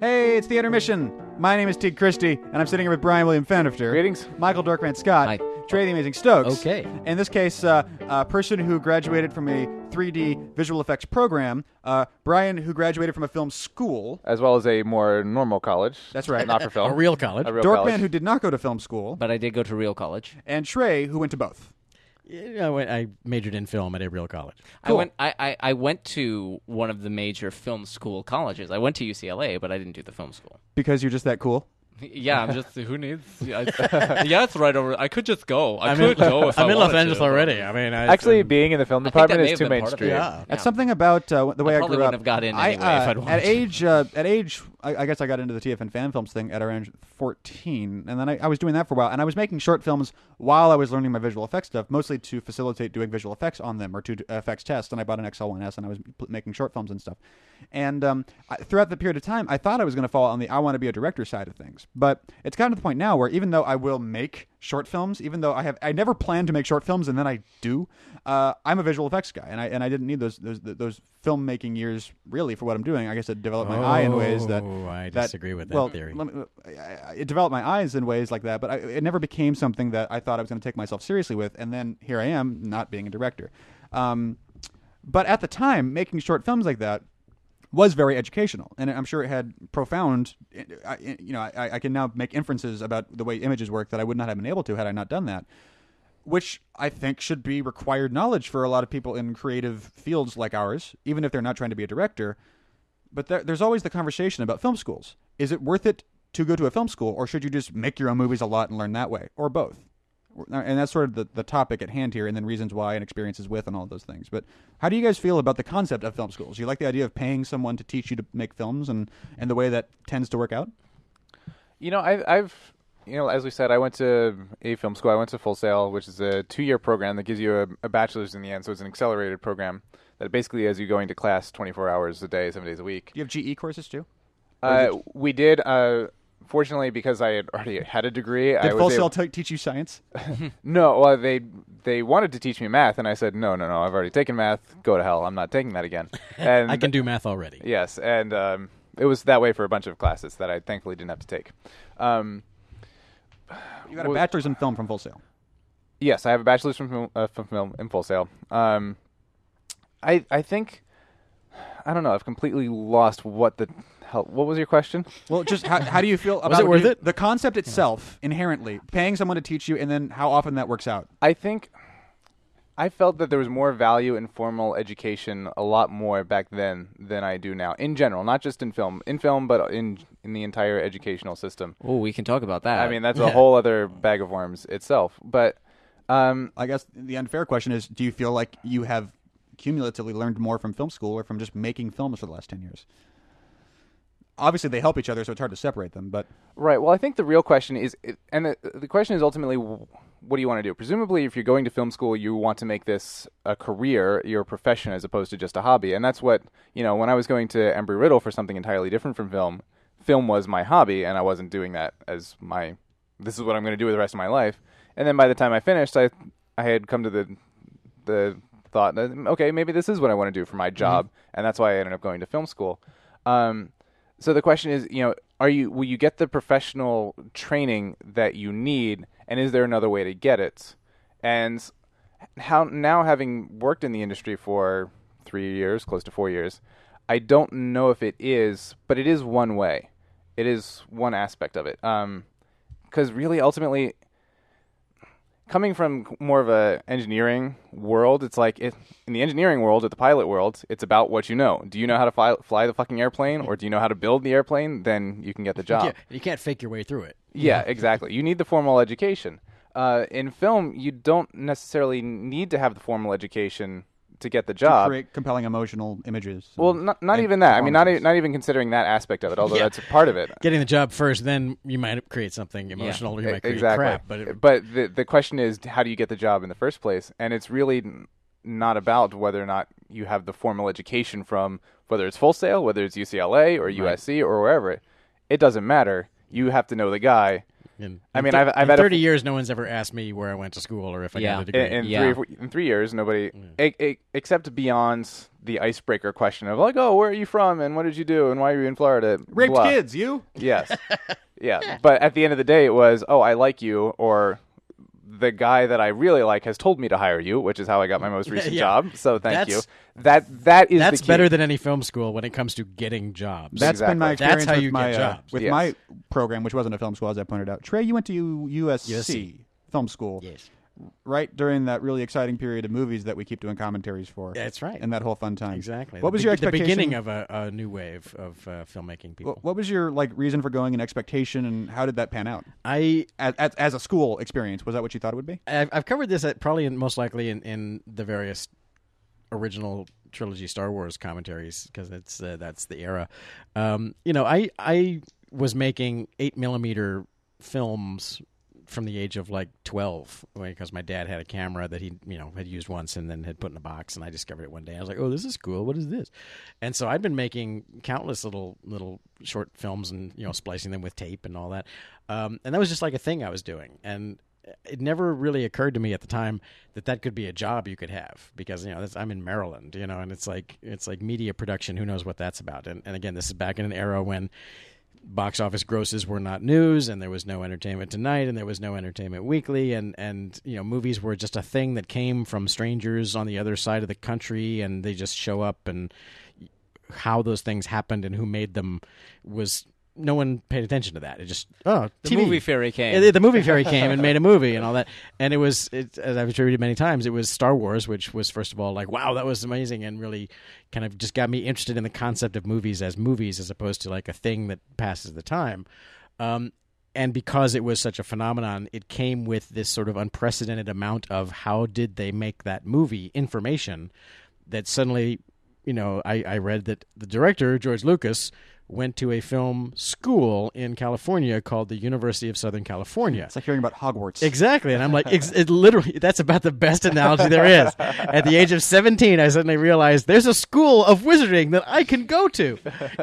Hey, it's the intermission. My name is Teague Chrystie, and I'm sitting here with Brian William Fenifter. Greetings. Michael Dorkman Scott. Hi. Trey the Amazing Stokes. Okay. In this case, uh, a person who graduated from a 3D visual effects program. Uh, Brian, who graduated from a film school. as well as a more normal college. That's right. Not for film. A real college. A real Dorkman, college. who did not go to film school. But I did go to real college. and Trey, who went to both. Yeah, I, went, I majored in film at Abriel real college. I went. I, I, I went to one of the major film school colleges. I went to UCLA, but I didn't do the film school. Because you're just that cool. Yeah, I'm just who needs. Yeah, it's- yeah, it's right over. I could just go. I I'm could in, go if I'm I in Los Angeles to. already. I mean, I, Actually, being in the film I think that department is too been it. mainstream. yeah. That's something about uh, the way I I, grew wouldn't up. have got in I, anyway uh, if I'd at age, uh, at age, I, I guess I got into the TFN fan films thing at around 14, and then I, I was doing that for a while, and I was making short films while I was learning my visual effects stuff, mostly to facilitate doing visual effects on them or to effects tests. And I bought an XL1S, and I was making short films and stuff. And um, I, throughout the period of time, I thought I was going to fall on the I want to be a director side of things, but it's gotten to the point now where even though I will make short films, even though I have, I never planned to make short films, and then I do. Uh, I'm a visual effects guy, and I and I didn't need those those those filmmaking years really for what I'm doing. I guess it developed my eye in ways that Oh, I that- disagree with that well, theory. let me- I- I- it developed my eyes in ways like that, but I, it never became something that I thought I was going to take myself seriously with. And then here I am, not being a director. Um, but at the time, making short films like that was very educational, and I'm sure it had profound. I- I- You know, I, I can now make inferences about the way images work that I would not have been able to had I not done that. Which I think should be required knowledge for a lot of people in creative fields like ours, even if they're not trying to be a director. But there, there's always the conversation about film schools. Is it worth it to go to a film school, or should you just make your own movies a lot and learn that way, or both? And that's sort of the, the topic at hand here, and then reasons why and experiences with and all those things. But how do you guys feel about the concept of film schools? You like the idea of paying someone to teach you to make films and, and the way that tends to work out? You know, I've, I've, you know, as we said, I went to a film school. I went to Full Sail, which is a two-year program that gives you a, a bachelor's in the end. So it's an accelerated program that basically as you going to class 24 hours a day, seven days a week. Do you have GE courses too? Uh, we did. Uh, fortunately, because I had already had a degree, Did was Full Sail t- teach you science? No, well, they they wanted to teach me math, and I said, no, no, no. I've already taken math. Go to hell. I'm not taking that again. And I can do math already. Yes, and um, it was that way for a bunch of classes that I thankfully didn't have to take. Um, You got a Well- bachelor's in film from Full Sail. yes, I have a bachelor's from film, uh, from film in Full Sail. Um, I I think I don't know. I've completely lost what the hell. What was your question? Well, just how, how do you feel about it worth you- it? the concept itself inherently, paying someone to teach you, and then how often that works out? I think I felt that there was more value in formal education a lot more back then than I do now. In general, not just in film, in film, but in in the entire educational system. Oh, we can talk about that. I mean, that's a whole other bag of worms itself. But um, I guess the unfair question is: Do you feel like you have cumulatively learned more from film school or from just making films for the last ten years? Obviously, they help each other, so it's hard to separate them. But Right. Well, I think the real question is, and the, the question is ultimately, what do you want to do? Presumably, if you're going to film school, you want to make this a career, your profession, as opposed to just a hobby. And that's what you know. When I was going to Embry Riddle for something entirely different from film, film was my hobby, and I wasn't doing that as my. This is what I'm going to do with the rest of my life. And then by the time I finished, I I had come to the the thought that okay, maybe this is what I want to do for my job, and that's why I ended up going to film school. Um, so the question is, you know, are you will you get the professional training that you need, and is there another way to get it? And how now having worked in the industry for three years, close to four years, I don't know if it is, but it is one way. It is one aspect of it. Because really, ultimately, coming from more of a engineering world, it's like it, in the engineering world, at the pilot world, it's about what you know. Do you know how to fly, fly the fucking airplane, or do you know how to build the airplane? Then you can get the job. Yeah, you can't fake your way through it. Yeah, exactly. You need the formal education. Uh, in film, you don't necessarily need to have the formal education to get the to job. create compelling emotional images. Well, and- not, not and even that. I mean, not, e- performances. not even considering that aspect of it, although Yeah. that's a part of it. Getting the job first, then you might create something emotional. or You might create exactly. crap. But it, but the the question is, how do you get the job in the first place? And it's really n- not about whether or not you have the formal education from whether it's Full Sail, whether it's UCLA or USC or wherever. It doesn't matter. You have to know the guy. In, I mean, thir- I've- I've in had thirty f- years, no one's ever asked me where I went to school or if I Yeah. got a degree. in, in Yeah. three in three years, nobody e- except beyond the icebreaker question of like, oh, where are you from and what did you do and why are you in Florida? Raped Blah. kids, you? Yes. yeah. But at the end of the day, it was, oh, I like you, or the guy that I really like has told me to hire you, which is how I got my most recent Yeah. job. So thank That's- you. That that is That's the key. better than any film school when it comes to getting jobs. That's been my experience That's how with you my get uh, jobs. with Yes. my program, which wasn't a film school, as I pointed out. Trey, you went to U- USC, USC. film school, yes, right during that really exciting period of movies that we keep doing commentaries for. That's right. and that whole fun time. exactly. What The was be- your the beginning of a, a new wave of uh, filmmaking people? What, what was your like reason for going and expectation, and how did that pan out I as, as, as a school experience? Was that what you thought it would be? I've, I've covered this at probably in, most likely in, in the various original trilogy Star Wars commentaries because it's uh, that's the era. Um, you know, I I was making eight millimeter films from the age of like 12 because my dad had a camera that he you know had used once and then had put in a box and I discovered it one day. I was like oh this is cool. What is this? And so I'd been making countless little little short films and you know splicing them with tape and all that. Um, and that was just like a thing I was doing. And it never really occurred to me at the time that that could be a job you could have because you know I'm in Maryland you know and it's like it's like media production. Who knows what that's about? And, and again this is back in an era when box office grosses were not news and there was no entertainment tonight and there was no entertainment weekly and and you know movies were just a thing that came from strangers on the other side of the country and they just show up and how those things happened and who made them was no one paid attention to that it just oh The TV. movie fairy came. Yeah, the movie fairy came and made a movie and all that, and it was, it, as I've attributed many times, it was Star Wars, which was first of all like, wow, that was amazing, and really kind of just got me interested in the concept of movies as movies, as opposed to like a thing that passes the time. Um, and because it was such a phenomenon, it came with this sort of unprecedented amount of how did they make that movie information that suddenly, you know, I, I read that the director George Lucas went to a film school in California called the University of Southern California. It's like hearing about Hogwarts. Exactly. And I'm like, ex- it literally, that's about the best analogy there is. At the age of 17, I suddenly realized there's a school of wizarding that I can go to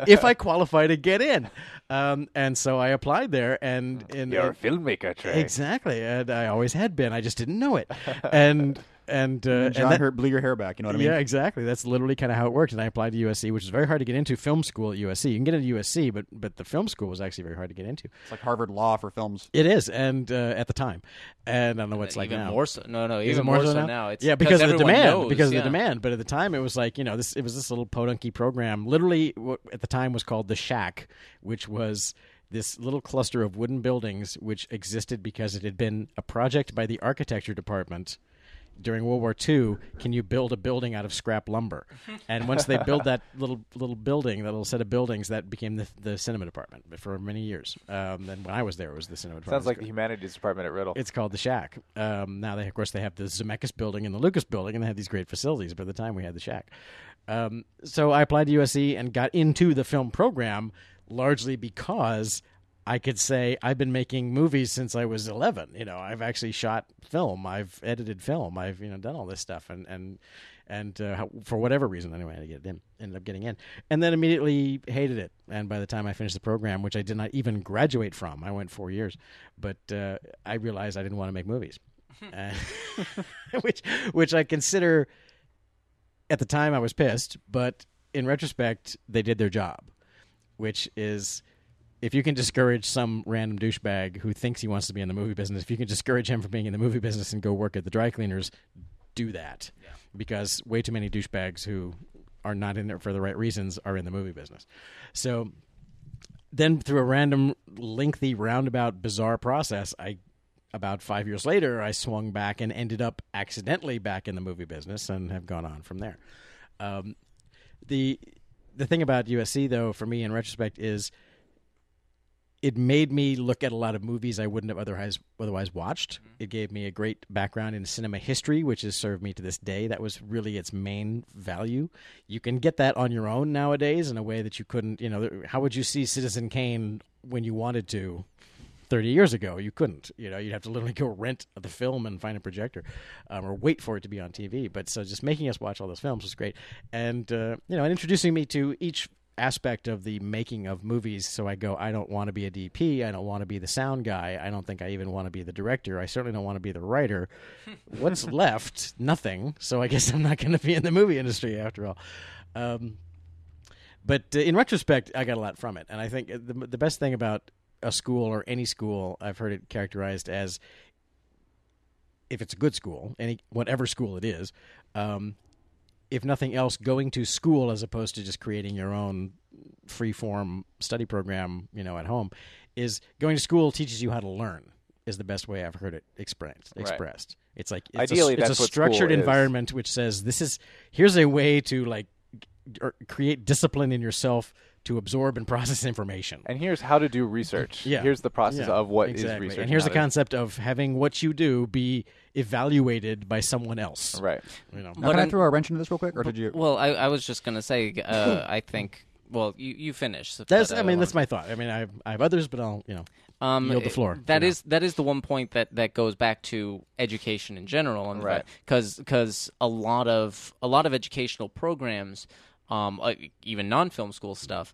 if I qualify to get in. Um, and so I applied there and, and You're a filmmaker, Trey. exactly. And I always had been. I just didn't know it. And, and, uh, And and John that- Hurt blew your hair back. You know what I mean? yeah, exactly. That's literally kind of how it worked. And I applied to USC, which is very hard to get into. Film school at USC. You can get into USC, but but the film school was actually very hard to get into. It's like Harvard Law for films. It is, and uh, at the time, and I don't know what it's like even now. more so. No, no, even, Even more, so so now? now. It's yeah, because of the demand. knows, because of the demand. But at the time, it was like you know this. It was this little podunky program. Literally, what at the time was called the Shack, which was this little cluster of wooden buildings which existed because it had been a project by the architecture department during World War II, can you build a building out of scrap lumber? And once they built that little little building, that little set of buildings, that became the, the cinema department for many years. Um, then when I was there, it was the cinema department. Sounds like the humanities department at Riddle. It's called the Shack. Um, now they, of course, they have the Zemeckis building and the Lucas building, and they have these great facilities. But at the time, we had the Shack. Um, so I applied to USC and got into the film program largely because I could say I've been making movies since I was 11. You know, I've actually shot film, I've edited film, I've you know done all this stuff, and and and uh, how- for whatever reason, anyway, I had to get in, ended up getting in, and then immediately hated it. And by the time I finished the program, which I did not even graduate from, I went four years, but uh, I realized I didn't want to make movies, Uh, which which I consider at the time I was pissed, but in retrospect, they did their job, which is if you can discourage some random douchebag who thinks he wants to be in the movie business, if you can discourage him from being in the movie business and go work at the dry cleaners, do that. Because way too many douchebags who are not in there for the right reasons are in the movie business. So then through a random lengthy roundabout bizarre process, I about 5 years later I swung back and ended up accidentally back in the movie business and have gone on from there. Um, the the thing about USC though for me in retrospect is it made me look at a lot of movies I wouldn't have otherwise otherwise watched. It gave me a great background in cinema history, which has served me to this day. That was really its main value. You can get that on your own nowadays in a way that you couldn't. You know, how would you see Citizen Kane when you wanted to? 30 years ago you couldn't you know you'd have to literally go rent the film and find a projector um, or wait for it to be on tv but so just making us watch all those films was great and uh, you know and introducing me to each aspect of the making of movies. So I go, I don't want to be a DP. I don't want to be the sound guy. I don't think I even want to be the director. I certainly don't want to be the writer. What's left? Nothing. So I guess I'm not going to be in the movie industry after all. Um, but uh, in retrospect, I got a lot from it, and I think the the best thing about a school or any school, I've heard it characterized as if it's a good school, any whatever school it is, um, if nothing else, going to school as opposed to just creating your own free form study program, you know, at home, is going to school teaches you how to learn. Is the best way I've heard it expressed. Right. It's like it's Ideally, a, it's a structured school is. environment which says this is here's a way to like g- or create discipline in yourself to absorb and process information. And here's how to do research. Yeah. Here's the process Yeah, of what is exactly. research. And here's the how to- concept of having what you do be evaluated by someone else. Right. You know. Now, can I throw a wrench into this real quick, or did you? Well, I, I was just gonna say, uh, I think. Well, you you finish. That's but, I uh, mean that's my thought. I mean I have, I have others, but I'll you know um, yield the floor. That is, that is the one point that, that goes back to education in general, and Right. because a lot of a lot of educational programs, um, uh, even non film school stuff,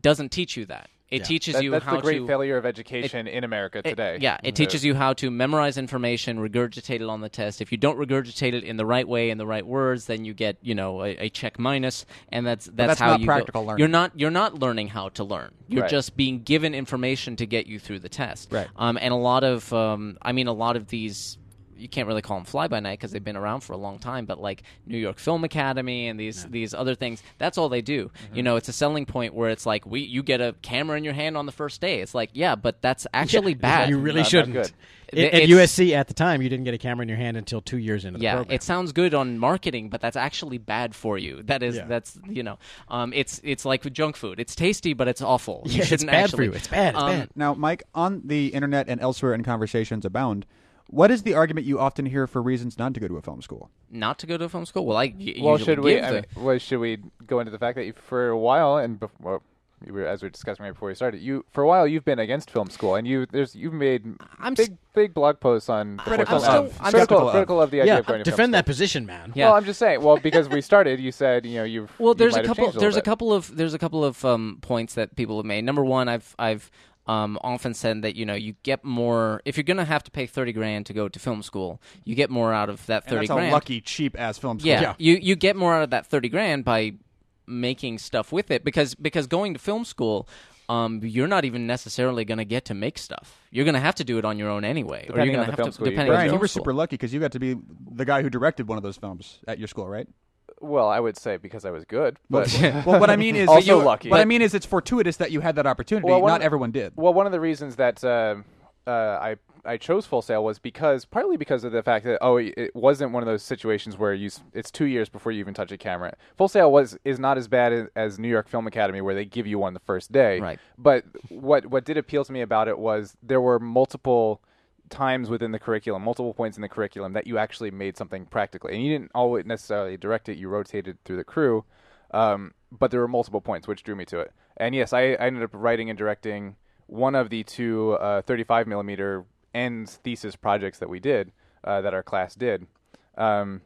doesn't teach you that. It Yeah. teaches That- you that's how the great to failure of education in America it- today. yeah, it teaches you how to memorize information, regurgitate it on the test. If you don't regurgitate it in the right way, in the right words, then you get you know a, a check minus, and that's that's, that's how not you practical go. learning. You're not you're not learning how to learn. You're Right. just being given information to get you through the test. Right. Um, and a lot of um, I mean a lot of these. You can't really call them fly by night because they've been around for a long time. But like New York Film Academy and these these other things, that's all they do. Mm-hmm. You know, it's a selling point where it's like we you get a camera in your hand on the first day. It's like yeah, but that's actually bad. You really Not that shouldn't. good. At- At USC at the time, you didn't get a camera in your hand until two years into the yeah, program. it sounds good on marketing, but that's actually bad for you. That is, Yeah. that's you know, um, it's it's like junk food. It's tasty, but it's awful. Yeah, you it's shouldn't bad for you. It's bad. It's um, bad. Now, Mike, on the internet and elsewhere in conversations abound, what is the argument you often hear for reasons not to go to a film school? Not to go to a film school. Well, I y- Well, usually should we? give I mean, well, should we go into the fact that you, for a while and bef- well, you were, as we were discussing right before we started, you for a while you've been against film school, and you there's you've made I'm big s- big blog posts on Critical of, of. I'm critical, of. critical of the idea yeah, of going to film defend that school. position, man. Yeah. Well, I'm just saying. Well, because we started, you said you know you've Well, you there's might a couple. changed There's a couple of there's a couple of um, points that people have made. Number one, I've I've um, often said that you know you get more if you're gonna have to pay thirty grand to go to film school, you get more out of that And thirty that's grand. a lucky, cheap ass film school. Yeah, Yeah. you you get more out of that thirty grand by making stuff with it because because going to film school. Um, you're not even necessarily going to get to make stuff. You're going to have to do it on your own anyway, or Depending you're on going to film have to. school you Depending go on Brian, you were school. super lucky because you got to be the guy who directed one of those films at your school, right? Well, I would say because I was good, but well, what I mean is, Also you, lucky. What I mean is, it's fortuitous that you had that opportunity. Well, one Not of everyone did. Well, one of the reasons that uh, uh, I I chose Full Sail was because partly because of the fact that oh it wasn't one of those situations where you s- it's two years before you even touch a camera. Full Sail was is not as bad as, as New York Film Academy where they give you one the first day. Right. But what what did appeal to me about it was there were multiple times within the curriculum, multiple points in the curriculum that you actually made something practically, and you didn't always necessarily direct it. You rotated through the crew, um, but there were multiple points which drew me to it. And yes, I, I ended up writing and directing one of the two uh, 35 millimeter ends thesis projects that we did, uh, that our class did. Um,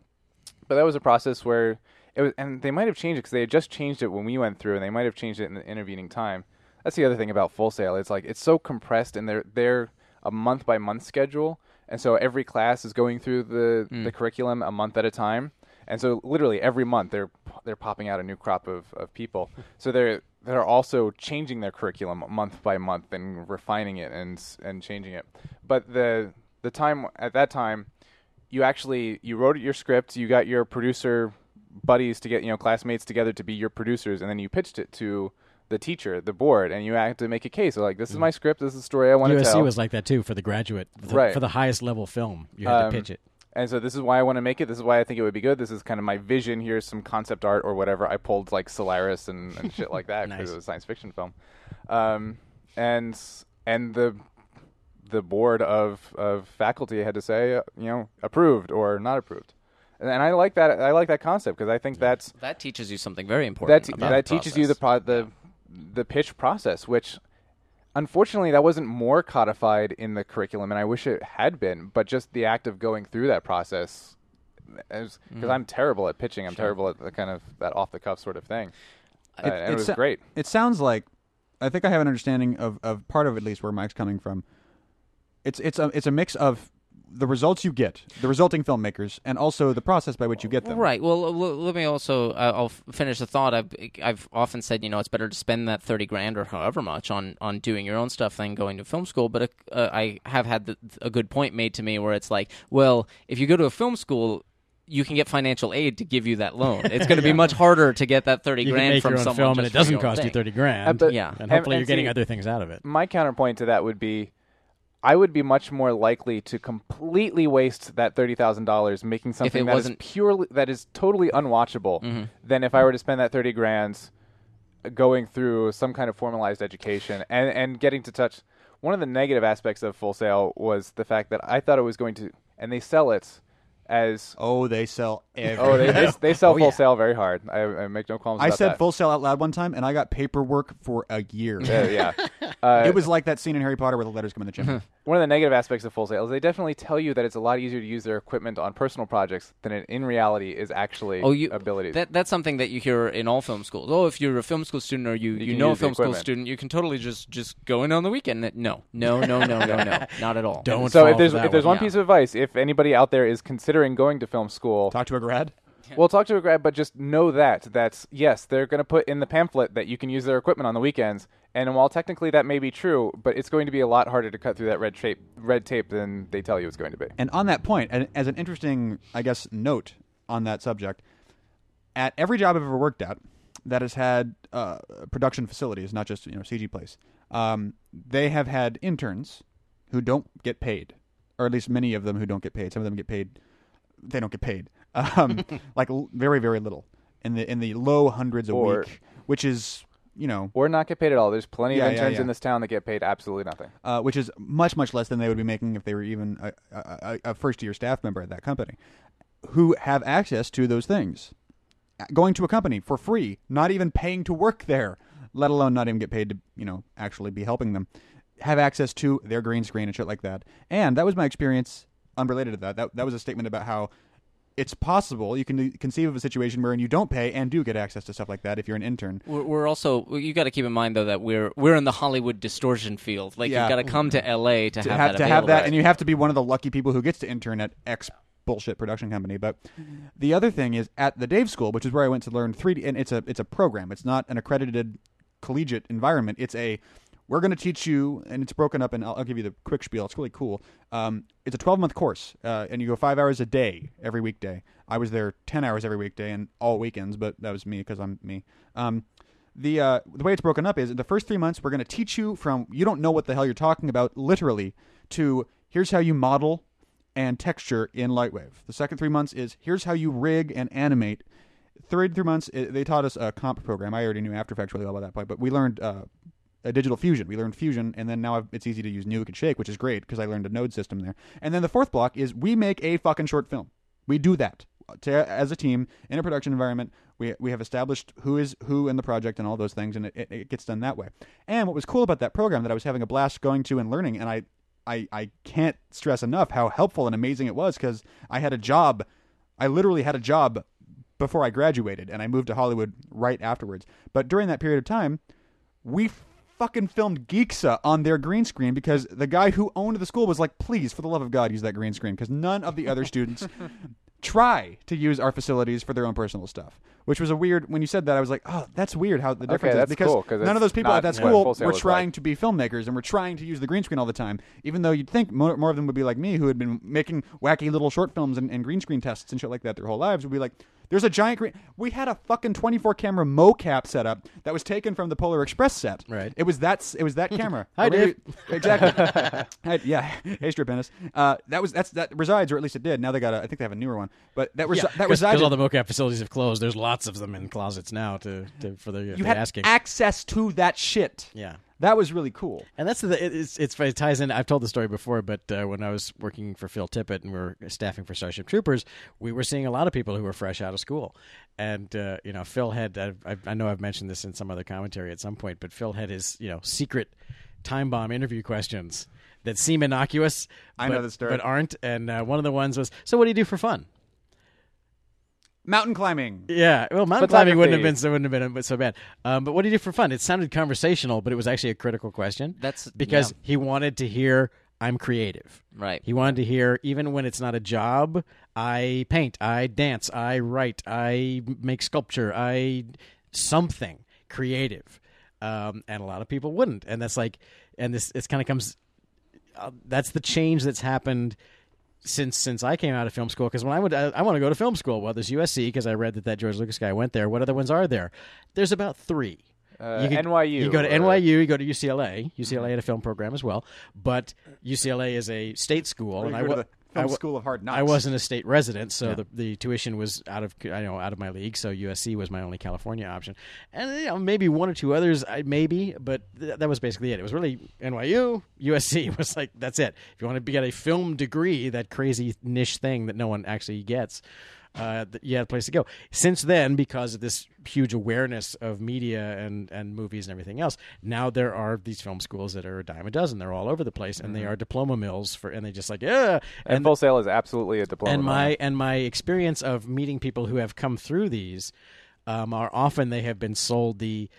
but that was a process where it was, and they might have changed it because they had just changed it when we went through, and they might have changed it in the intervening time. That's the other thing about Full Sail. It's like it's so compressed, and they're they're a month by month schedule, and so every class is going through the mm. the curriculum a month at a time, and so literally every month they're they're popping out a new crop of, of people. so they're they're also changing their curriculum month by month and refining it and and changing it. But the the time at that time, you actually you wrote your script, you got your producer buddies to get you know classmates together to be your producers, and then you pitched it to the teacher, the board, and you have to make a case. So like, this is my script. This is the story I want to tell. USC was like that too for the graduate, the, Right. for the highest level film. You had Um, to pitch it. And so this is why I want to make it. This is why I think it would be good. This is kind of my vision. Here's some concept art or whatever. I pulled like Solaris and, and shit like that because Nice. it was a science fiction film. Um, and and the the board of, of faculty had to say, uh, you know, approved or not approved. And, and I like that. I like that concept because I think that's That teaches you something very that important. te- about that the teaches you the pro- the the pitch process, which unfortunately that wasn't more codified in the curriculum, and I wish it had been. But just the act of going through that process, because Mm-hmm. I'm terrible at pitching, I'm terrible at the kind of that off the cuff sort of thing. uh, and it, it was sa- great. It sounds like I think I have an understanding of, of part of at least where Mike's coming from. It's it's a it's a mix of the results you get, the resulting filmmakers, and also the process by which you get them. Right. Well, l- l- let me also. Uh, I'll f- finish the thought. I've I've often said, you know, it's better to spend that thirty grand or however much on on doing your own stuff than going to film school. But uh, I have had the, a good point made to me where it's like, well, if you go to a film school. You can get financial aid to give you that loan. It's going to be much harder to get that thirty You can grand make from your own someone film, and it doesn't your own cost you thirty grand. Uh, but- Yeah. and And- hopefully and you're getting other things out of it. My counterpoint to that would be I would be much more likely to completely waste that thirty thousand dollars making something that is purely that is totally unwatchable Mm-hmm. than if I were to spend that thirty grand going through some kind of formalized education and and getting to touch. One of the negative aspects of Full Sail was the fact that I thought it was going to, and they sell it as Oh, they sell everything. oh they they, they sell Oh, Full yeah. Sail very hard. I, I make no qualms. I about said that. Full Sail out loud one time, and I got paperwork for a year. Uh, yeah. Uh, it was like that scene in Harry Potter where the letters come in the chimney. One of the negative aspects of Full Sail is they definitely tell you that it's a lot easier to use their equipment on personal projects than it in reality is actually Oh, you abilities. That that's something that you hear in all film schools. Oh, if you're a film school student or you, you, can know a film school student, you can totally just just go in on the weekend. No, no, no, no, no, no, not at all. Don't so if there's if there's one yeah. piece of advice, if anybody out there is considering going to film school, Talk to a grad. well, talk to a grad, but just know that that's yes, they're going to put in the pamphlet that you can use their equipment on the weekends. And while technically that may be true, but it's going to be a lot harder to cut through that red tape red tape than they tell you it's going to be. And on that point, and as an interesting, I guess, note on that subject, at every job I've ever worked at that has had uh, production facilities, not just you know CG place, um, they have had interns who don't get paid, or at least many of them who don't get paid. Some of them get paid; they don't get paid, um, like l- very very little in the in the low hundreds a Or- week, which is you know Or not get paid at all. There's plenty Yeah, of yeah, interns yeah. in this town that get paid absolutely nothing. uh, which is much much less than they would be making if they were even a, a, a first year staff member at that company, who have access to those things, going to a company for free, not even paying to work there, let alone not even get paid to you know actually be helping them, have access to their green screen and shit like that. And that was my experience. Unrelated to that, that that was a statement about how. It's possible you can conceive of a situation wherein you don't pay and do get access to stuff like that if you're an intern. We're, we're also you got to keep in mind though that we're we're in the Hollywood distortion field. Like Yeah. you've got to come to L.A. to, to have, have, that to have that, and you have to be one of the lucky people who gets to intern at X bullshit production company. But mm-hmm. the other thing is at the Dave School, which is where I went to learn 3D, and it's a it's a program. It's not an accredited collegiate environment. It's a we're going to teach you, and it's broken up, and I'll, I'll give you the quick spiel. It's really cool. Um, it's a 12 month course, uh, and you go five hours a day every weekday. I was there 10 hours every weekday and all weekends, but that was me because I'm me. Um, the uh, the way it's broken up is the first three months we're going to teach you from you don't know what the hell you're talking about literally to here's how you model and texture in Lightwave. The second three months is here's how you rig and animate. Third three months i they taught us a comp program. I already knew After Effects really well by that point, but we learned uh, a digital fusion. We learned fusion, and then now I've, it's easy to use Nuke and Shake, which is great because I learned a node system there. And then the fourth block is we make a fucking short film. We do that to, as a team in a production environment. We we have established who is who in the project and all those things, and it, it, it gets done that way. And what was cool about that program that I was having a blast going to and learning, and I I I can't stress enough how helpful and amazing it was because I had a job. I literally had a job before I graduated, and I moved to Hollywood right afterwards. But during that period of time, we fucking filmed Geeksa on their green screen because the guy who owned the school was like, "Please, for the love of God, use that green screen," because none of the other students try to use our facilities for their own personal stuff. Which was a weird. When you said that, I was like, "Oh, that's weird." How the difference that's is because cool, none of those people at that school were trying like. to be filmmakers and were trying to use the green screen all the time. Even though you'd think more, more of them would be like me, who had been making wacky little short films and, and green screen tests and shit like that their whole lives, would be like, "There's a giant green." We had a fucking 24 camera mocap setup that was taken from the Polar Express set. Right. It was that. It was that camera. Hi, Dave. Exactly. Hi- yeah. Hey, Strip Ennis. Uh, that was that's that resides, or at least it did. Now they got. A, I think they have a newer one, but that resi- that because resided. all the mocap facilities have closed. There's lots of them in closets now to, to for the, you the had asking. access to that shit. yeah. That was really cool. And that's the it's, it's it ties in. I've told the story before, but uh, when I was working for Phil Tippett and we were staffing for Starship Troopers, we were seeing a lot of people who were fresh out of school, and uh, you know Phil had I've, I know I've mentioned this in some other commentary at some point, but Phil had his you know secret time bomb interview questions that seem innocuous. I but, know the story. but aren't. And uh, one of the ones was, "So what do you do for fun?" Mountain climbing. Yeah, well, mountain climbing wouldn't have been so wouldn't have been so bad. Um, but what did you do for fun? It sounded conversational, but it was actually a critical question. That's- because yeah. he wanted to hear I'm creative. Right. He wanted to hear even when it's not a job, I paint, I dance, I write, I make sculpture, I something creative. Um, and a lot of people wouldn't, and that's like, and this it kind of comes. Uh, that's the change that's happened since since I came out of film school. Because when I went, I, I want to go to film school. Well, there's USC because I read that that George Lucas guy went there. What other ones are there? There's about three. Uh, You could- NYU. You go to or- NYU. You go to UCLA. UCLA had a film program as well, but UCLA is a state school, Or and you I go to the Film I School of Hard Knocks. I wasn't a state resident, so the the tuition was out of I know out of my league. So USC was my only California option, and you know, maybe one or two others, I, maybe, but th- that was basically it. It was really NYU, USC was like that's it. If you want to get a film degree, that crazy niche thing that no one actually gets. Uh, you had a place to go. Since then, because of this huge awareness of media and, and movies and everything else, now there are these film schools that are a dime a dozen. They're all over the place, and they are diploma mills for, and they just like yeah, And, Full Sail is absolutely a diploma. and mill. my and my experience of meeting people who have come through these um, are often they have been sold the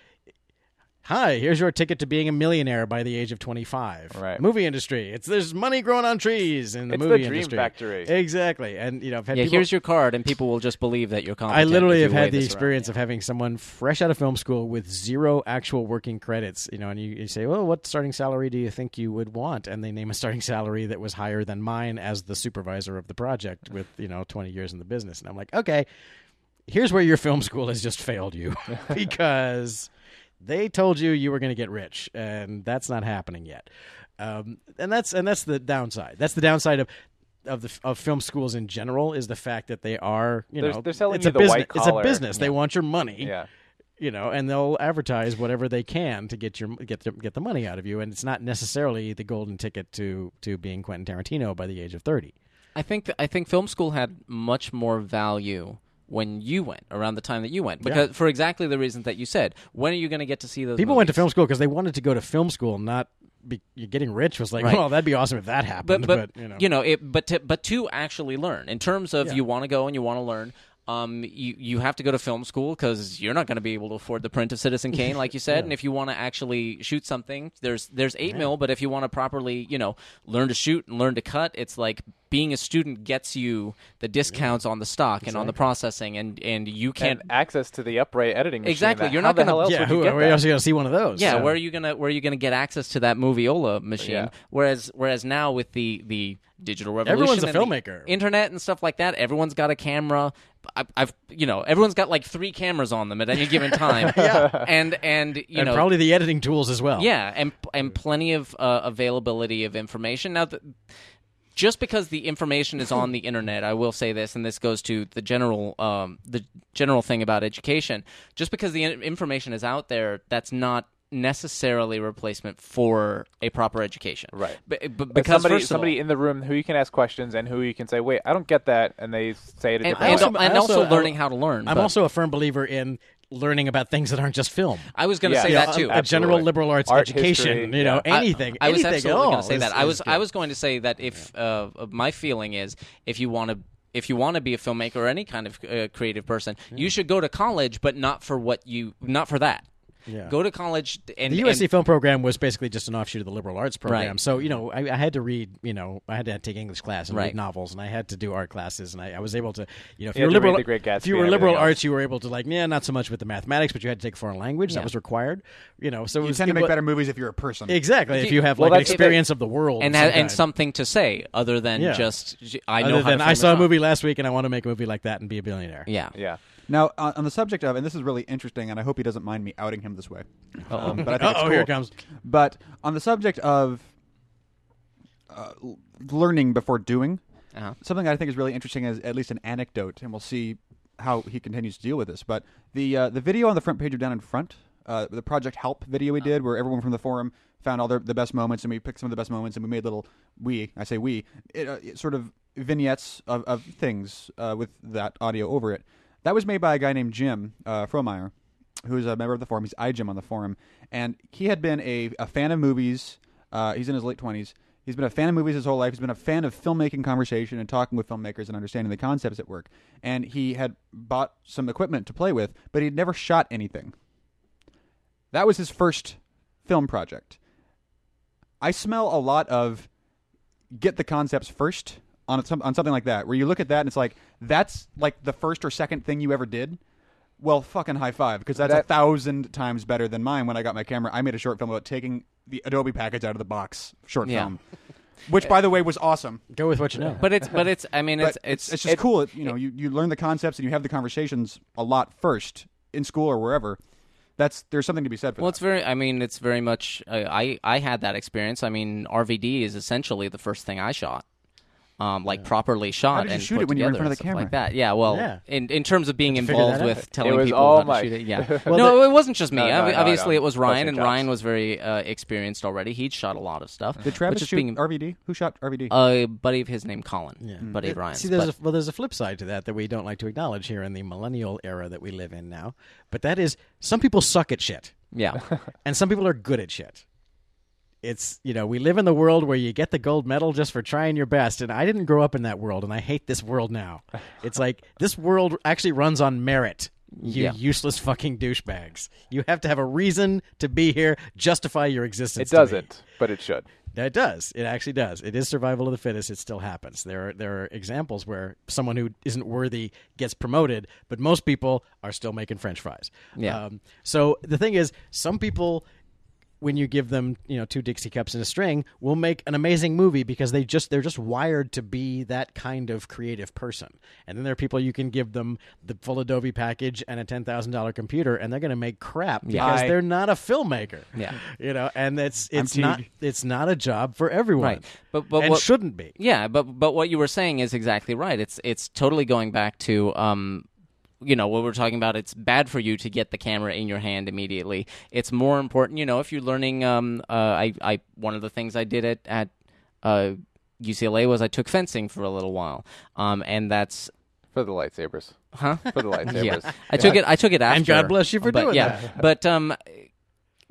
hi here's your ticket to being a millionaire by the age of 25 Right. movie industry it's there's money growing on trees in the It's the movie dream industry factory. exactly and you know I've had Yeah, people, here's your card, and people will just believe that you're confident. I literally have had the experience around. of having someone fresh out of film school with zero actual working credits, you know, and you, you say, "Well, what starting salary do you think you would want?" And they name a starting salary that was higher than mine as the supervisor of the project with you know 20 years in the business, and I'm like, "Okay, here's where your film school has just failed you because they told you you were going to get rich, and that's not happening yet." Um, and that's and that's the downside. That's the downside of of the of film schools in general is the fact that they are you They're- know they're selling it's you a the business. white It's a collar. business. They want your money. Yeah. You know, and they'll advertise whatever they can to get your get the, get the money out of you, and it's not necessarily the golden ticket to to being Quentin Tarantino by the age of thirty. I think th- I think film school had much more value when you went around the time that you went because for exactly the reasons that you said. When are you going to get to see those? People went to film school because they wanted to go to film school, not be, getting rich was like, Right. well, that'd be awesome if that happened. but But, but, you know, it but to, but to actually learn in terms of Yeah. you want to go and you want to learn um you you have to go to film school because you're not going to be able to afford the print of Citizen Kane like you said and if you want to actually shoot something there's there's 8 mil but if you want to properly you know learn to shoot and learn to cut it's like being a student gets you the discounts on the stock and on the processing and and you can't And access to the upright editing machine. Exactly. You're how not gonna- hell else yeah, who, you get where that? else are you gonna see one of those? Yeah, So- where are you gonna where are you gonna get access to that Moviola machine? Yeah. Whereas whereas now with the the digital revolution, Everyone's a filmmaker. internet and stuff like that. Everyone's got a camera. I, I've you know everyone's got like three cameras on them at any given time. yeah, and and you and know probably the editing tools as well. yeah, and and plenty of uh, availability of information. Now, the, just because the information is on the internet, I will say this, and this goes to the general um, the general thing about education. Just because the information is out there, that's not necessarily a replacement for a proper education. Right. But, but But because somebody, first of all- somebody in the room who you can ask questions and who you can say, "Wait, I don't get that," and they say it a and, different and, way. also- and also, also- learning how to learn. I'm but also a firm believer in learning about things that aren't just film. I was going to Yeah. say Yeah, that too. a general liberal arts Art education, history, you know, yeah. anything. I, I was anything absolutely going to say is- that. I is was I was going to say that if uh, my feeling is if you want to if you want to be a filmmaker or any kind of uh, creative person, you should go to college, but not for what you not for that. Yeah. Go to college and The USC and- film program was basically just an offshoot of the liberal arts program. Right. So you know, I, I had to read. You know, I had to take English class and Right. read novels, and I had to do art classes, and I, I was able to. You know, if You you were had to read liberal, Great Gatsby if you were liberal else. arts, you were able to like, yeah, not so much with the mathematics, but you had to take foreign language Yeah. that was required. You know, so it You was, tend to make wa- better movies if you're a person. Exactly, if you- you have well, like an that's- experience of the world and of some and something to say other than Yeah. just I know Other how than to I saw a movie last week, and I want to make a movie like that and be a billionaire. Yeah. yeah. Now, on, on the subject of, and this is really interesting, and I hope he doesn't mind me outing him this way. Um, but I think it's oh, cool. here it comes. But on the subject of uh, l- learning before doing, Uh-huh. something I think is really interesting is at least an anecdote, and we'll see how he continues to deal with this. But the uh, the video on the front page of Down in Front, uh, the Project Help video we did, where everyone from the forum found all their, the best moments, and we picked some of the best moments, and we made little we I say we it, uh, it sort of vignettes of, of things uh, with that audio over it. That was made by a guy named Jim uh, Fromeyer, who's a member of the forum. He's iJim on the forum, and he had been a, a fan of movies. Uh, he's in his late twenties. He's been a fan of movies his whole life. He's been a fan of filmmaking conversation and talking with filmmakers and understanding the concepts at work. And he had bought some equipment to play with, but he'd never shot anything. That was his first film project. I smell a lot of get the concepts first on some, on something like that, where you look at that and it's like that's like the first or second thing you ever did. Well, fucking high five because that's a thousand times better than mine. When I got my camera, I made a short film about taking the Adobe package out of the box short Yeah. film, which by the way was awesome. Go with what you know. But it's but it's I mean it's But it's it's just cool. It, you know, you, you learn the concepts and you have the conversations a lot first in school or wherever. That's there's something to be said for Well, that. it's very. I mean, it's very much. Uh, I I had that experience. I mean, RVD is essentially the first thing I shot, um, like properly shot How did you and shoot put it when you were in front of the camera? Like that. Yeah. Well, Yeah. in in terms of being Did you figure involved with out? telling people all how to shoot it. Yeah. Well, no, the- it wasn't just me. No, no, no, Obviously, no. it was Ryan, and chops. Ryan was very uh, experienced already. He'd shot a lot of stuff. Did But Travis shoot being RVD? Who shot RVD? a buddy of his named Colin. Yeah. Buddy of It- Ryan's. See, there's but- a, well, there's a flip side to that that we don't like to acknowledge here in the millennial era that we live in now. But that is, some people suck at shit, yeah. and some people are good at shit. It's you know we live in the world where you get the gold medal just for trying your best, and I didn't grow up in that world, and I hate this world now. It's like this world actually runs on merit. You Yeah. useless fucking douchebags! You have to have a reason to be here, justify your existence. It to me. doesn't, but it should. It does. It actually does. It is survival of the fittest. It still happens. There are there are examples where someone who isn't worthy gets promoted, but most people are still making French fries. Yeah. Um, so the thing is, some people, when you give them you know two Dixie cups and a string, will make an amazing movie because they just they're just wired to be that kind of creative person. And then there are people you can give them the full Adobe package and a ten thousand dollar computer, and they're going to make crap because I- they're not a filmmaker. Yeah. You know, and it's I'm it's not Teague. it's not a job for everyone. Right. But but and what, shouldn't be. Yeah, but but what you were saying is exactly right. It's it's totally going back to um you know what we're talking about it's bad for you to get the camera in your hand immediately it's more important you know if you're learning um uh, i i one of the things i did at at uh ucla was i took fencing for a little while um and that's For the lightsabers. huh For the lightsabers. yeah i took it i took it after And God bless you for but doing yeah that. but um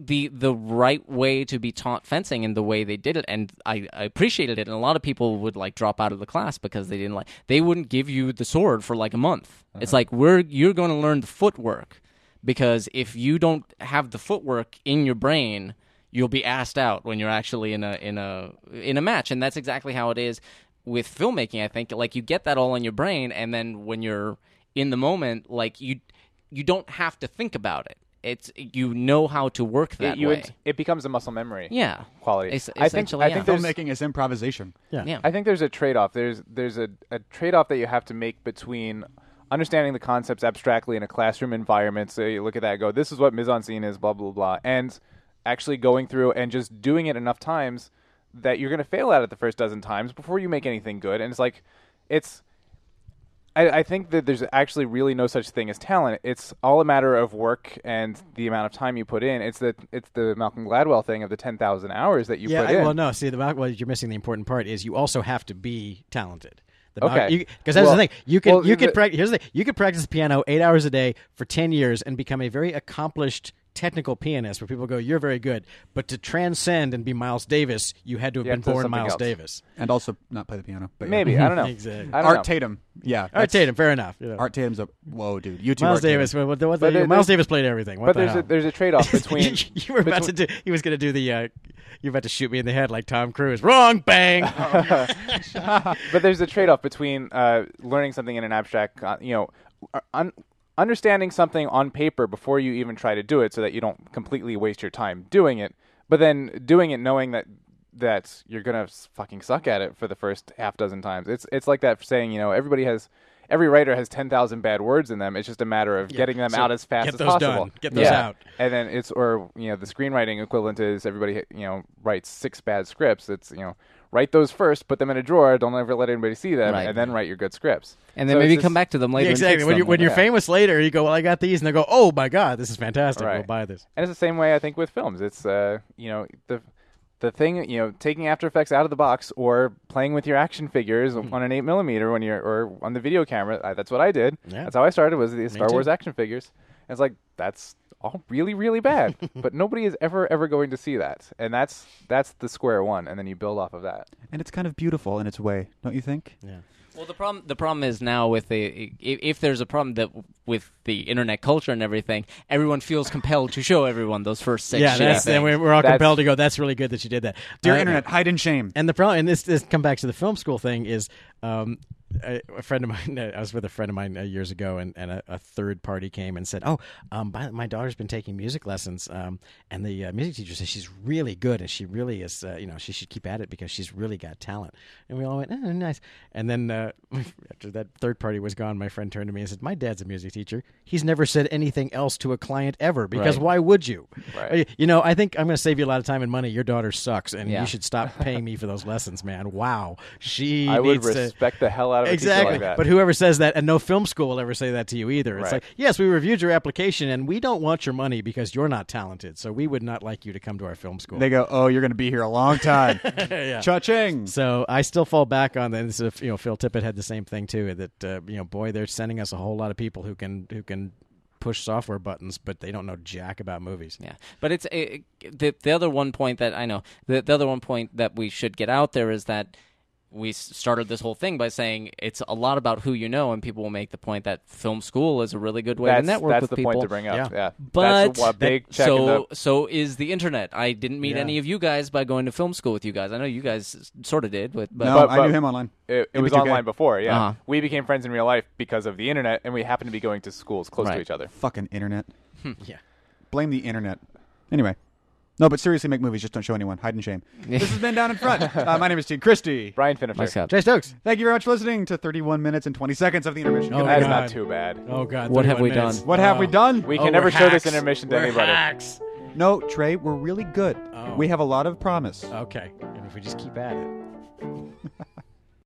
the the right way to be taught fencing and the way they did it. And I, I appreciated it. And a lot of people would like drop out of the class because they didn't like they wouldn't give you the sword for like a month. Uh-huh. It's like we're you're going to learn the footwork because if you don't have the footwork in your brain you'll be asked out when you're actually in a in a in a match. And that's exactly how it is with filmmaking i think. Like you get that all in your brain and then when you're in the moment like you you don't have to think about it it's you know how to work that It, you, way it becomes a muscle memory yeah quality. Es- I think, essentially, I yeah. think there's Filmmaking is improvisation. Yeah. yeah I think there's a trade-off. There's there's a, a trade-off that you have to make between understanding the concepts abstractly in a classroom environment. So you look at that, and go, this is what mise en scene is, blah blah blah, and actually going through and just doing it enough times that you're going to fail at it the first dozen times before you make anything good. And it's like, it's. I, I think that there's actually really no such thing as talent. It's all a matter of work and the amount of time you put in. It's the it's the Malcolm Gladwell thing of the ten thousand hours that you yeah, put I- in. well, no. See, the what you're missing the important part is you also have to be talented. The Okay. because that's Well- the thing. You can well, you could the- prac- here's the thing. You could practice the piano eight hours a day for ten years and become a very accomplished technical pianist. Where people go, "You're very good," but to transcend and be Miles Davis, you had to have You been born Miles else. Davis. And also not play the piano. But yeah. Maybe I don't know. Exactly. I don't Art know. Tatum. Yeah. Art Tatum, fair enough. You know. Art Tatum's a whoa, dude. YouTube. Miles Art Tatum. Davis. What, what, what, But there- Miles Davis played everything. What But the there's hell? a, there's a trade off between. you were about to do. He was going to do the. Uh, you were about to shoot me in the head like Tom Cruise. Wrong. Bang. but there's a trade off between uh, learning something in an abstract, uh, you know, un- understanding something on paper before you even try to do it, so that you don't completely waste your time doing it. But then doing it knowing that that you're gonna fucking suck at it for the first half dozen times. It's it's like that saying, you know, everybody has. Every writer has ten thousand bad words in them. It's just a matter of getting them so out as fast get as those possible. done. Get those Yeah. out. and then it's or you know the screenwriting equivalent is everybody you know writes six bad scripts. It's you know write those first, put them in a drawer, don't ever let anybody see them, Right. and then write your good scripts. and then So maybe it's come back to them later Yeah, and exactly. fix When them. you're when you're Yeah. famous later, you go, "Well, I got these," and they go, "Oh my god, this is fantastic. Right. We'll buy this." And it's the same way I think with films. It's uh you know the the thing you know taking After Effects out of the box or playing with your action figures Hmm. on an eight millimeter when you're or on the video camera. I, that's what I did. Yeah. That's how I started was the Star. Wars action figures. And it's like that's all really really bad, but nobody is ever ever going to see that, and that's that's the square one, and then you build off of that. And it's kind of beautiful in its way, don't you think? Yeah. Well, the problem the problem is now with the if, if there's a problem that with the internet culture and everything, everyone feels compelled to show everyone those first six. yeah, that's, and we're, we're all That's- compelled to go. That's really good that you did that, Dear Uh, internet, hide in shame. And the problem, and this, this come back to the film school thing is, um, a, a friend of mine. I was with a friend of mine uh, years ago, and, and a, a third party came and said, "Oh, um, my, my daughter's been taking music lessons, um, and the uh, music teacher says she's really good, and she really is. Uh, you know, she should keep at it because she's really got talent." And we all went, "Oh, nice." And then uh, after that third party was gone, my friend turned to me and said, "My dad's a music teacher. He's never said anything else to a client ever because Right. why would you? Right. Uh, You know, I think I'm going to save you a lot of time and money. Your daughter sucks, and Yeah. you should stop paying me for those lessons, man. Wow, she I would needs to respect the hell out of exactly. like that. But whoever says that, and no film school will ever say that to you either. It's Right. like, yes, we reviewed your application, and we don't want your money because you're not talented. So we would not like you to come to our film school. They go, oh, you're going to be here a long time. yeah. Cha-ching. So I still fall back on that. This is- You know, Phil Tippett had the same thing too. That uh, you know, boy, they're sending us a whole lot of people who can who can push software buttons, but they don't know jack about movies. Yeah, but it's it, the the other one point that I know the the other one point that we should get out there is that we started this whole thing by saying it's a lot about who you know, and people will make the point that film school is a really good way that's to network that's with the people. point to bring up. Yeah. Yeah, But that's a big check so the so is the internet. I didn't meet Yeah. any of you guys by going to film school with you guys. I know you guys sort of did, but, but no, But- I knew him online. It, it was online before, yeah. Uh-huh. We became friends in real life because of the internet, and we happened to be going to schools close to each other. Fucking internet. Yeah. Blame the internet. Anyway. No, but seriously, make movies. Just don't show anyone. Hide in shame. this has been Down in Front. Uh, my name is Teague Chrystie. Brian Finifter. Mike Scott. Trey Stokes. Thank you very much for listening to 31 minutes and 20 seconds of the intermission. Oh, Good That night. is God. not too bad. Oh God, What have 31 we minutes. done? What have we Oh. done? We Oh, can we're never show this intermission to We're anybody. hacks. No, Trey, we're really good. Oh. We have a lot of promise. Okay, and if we just keep at it.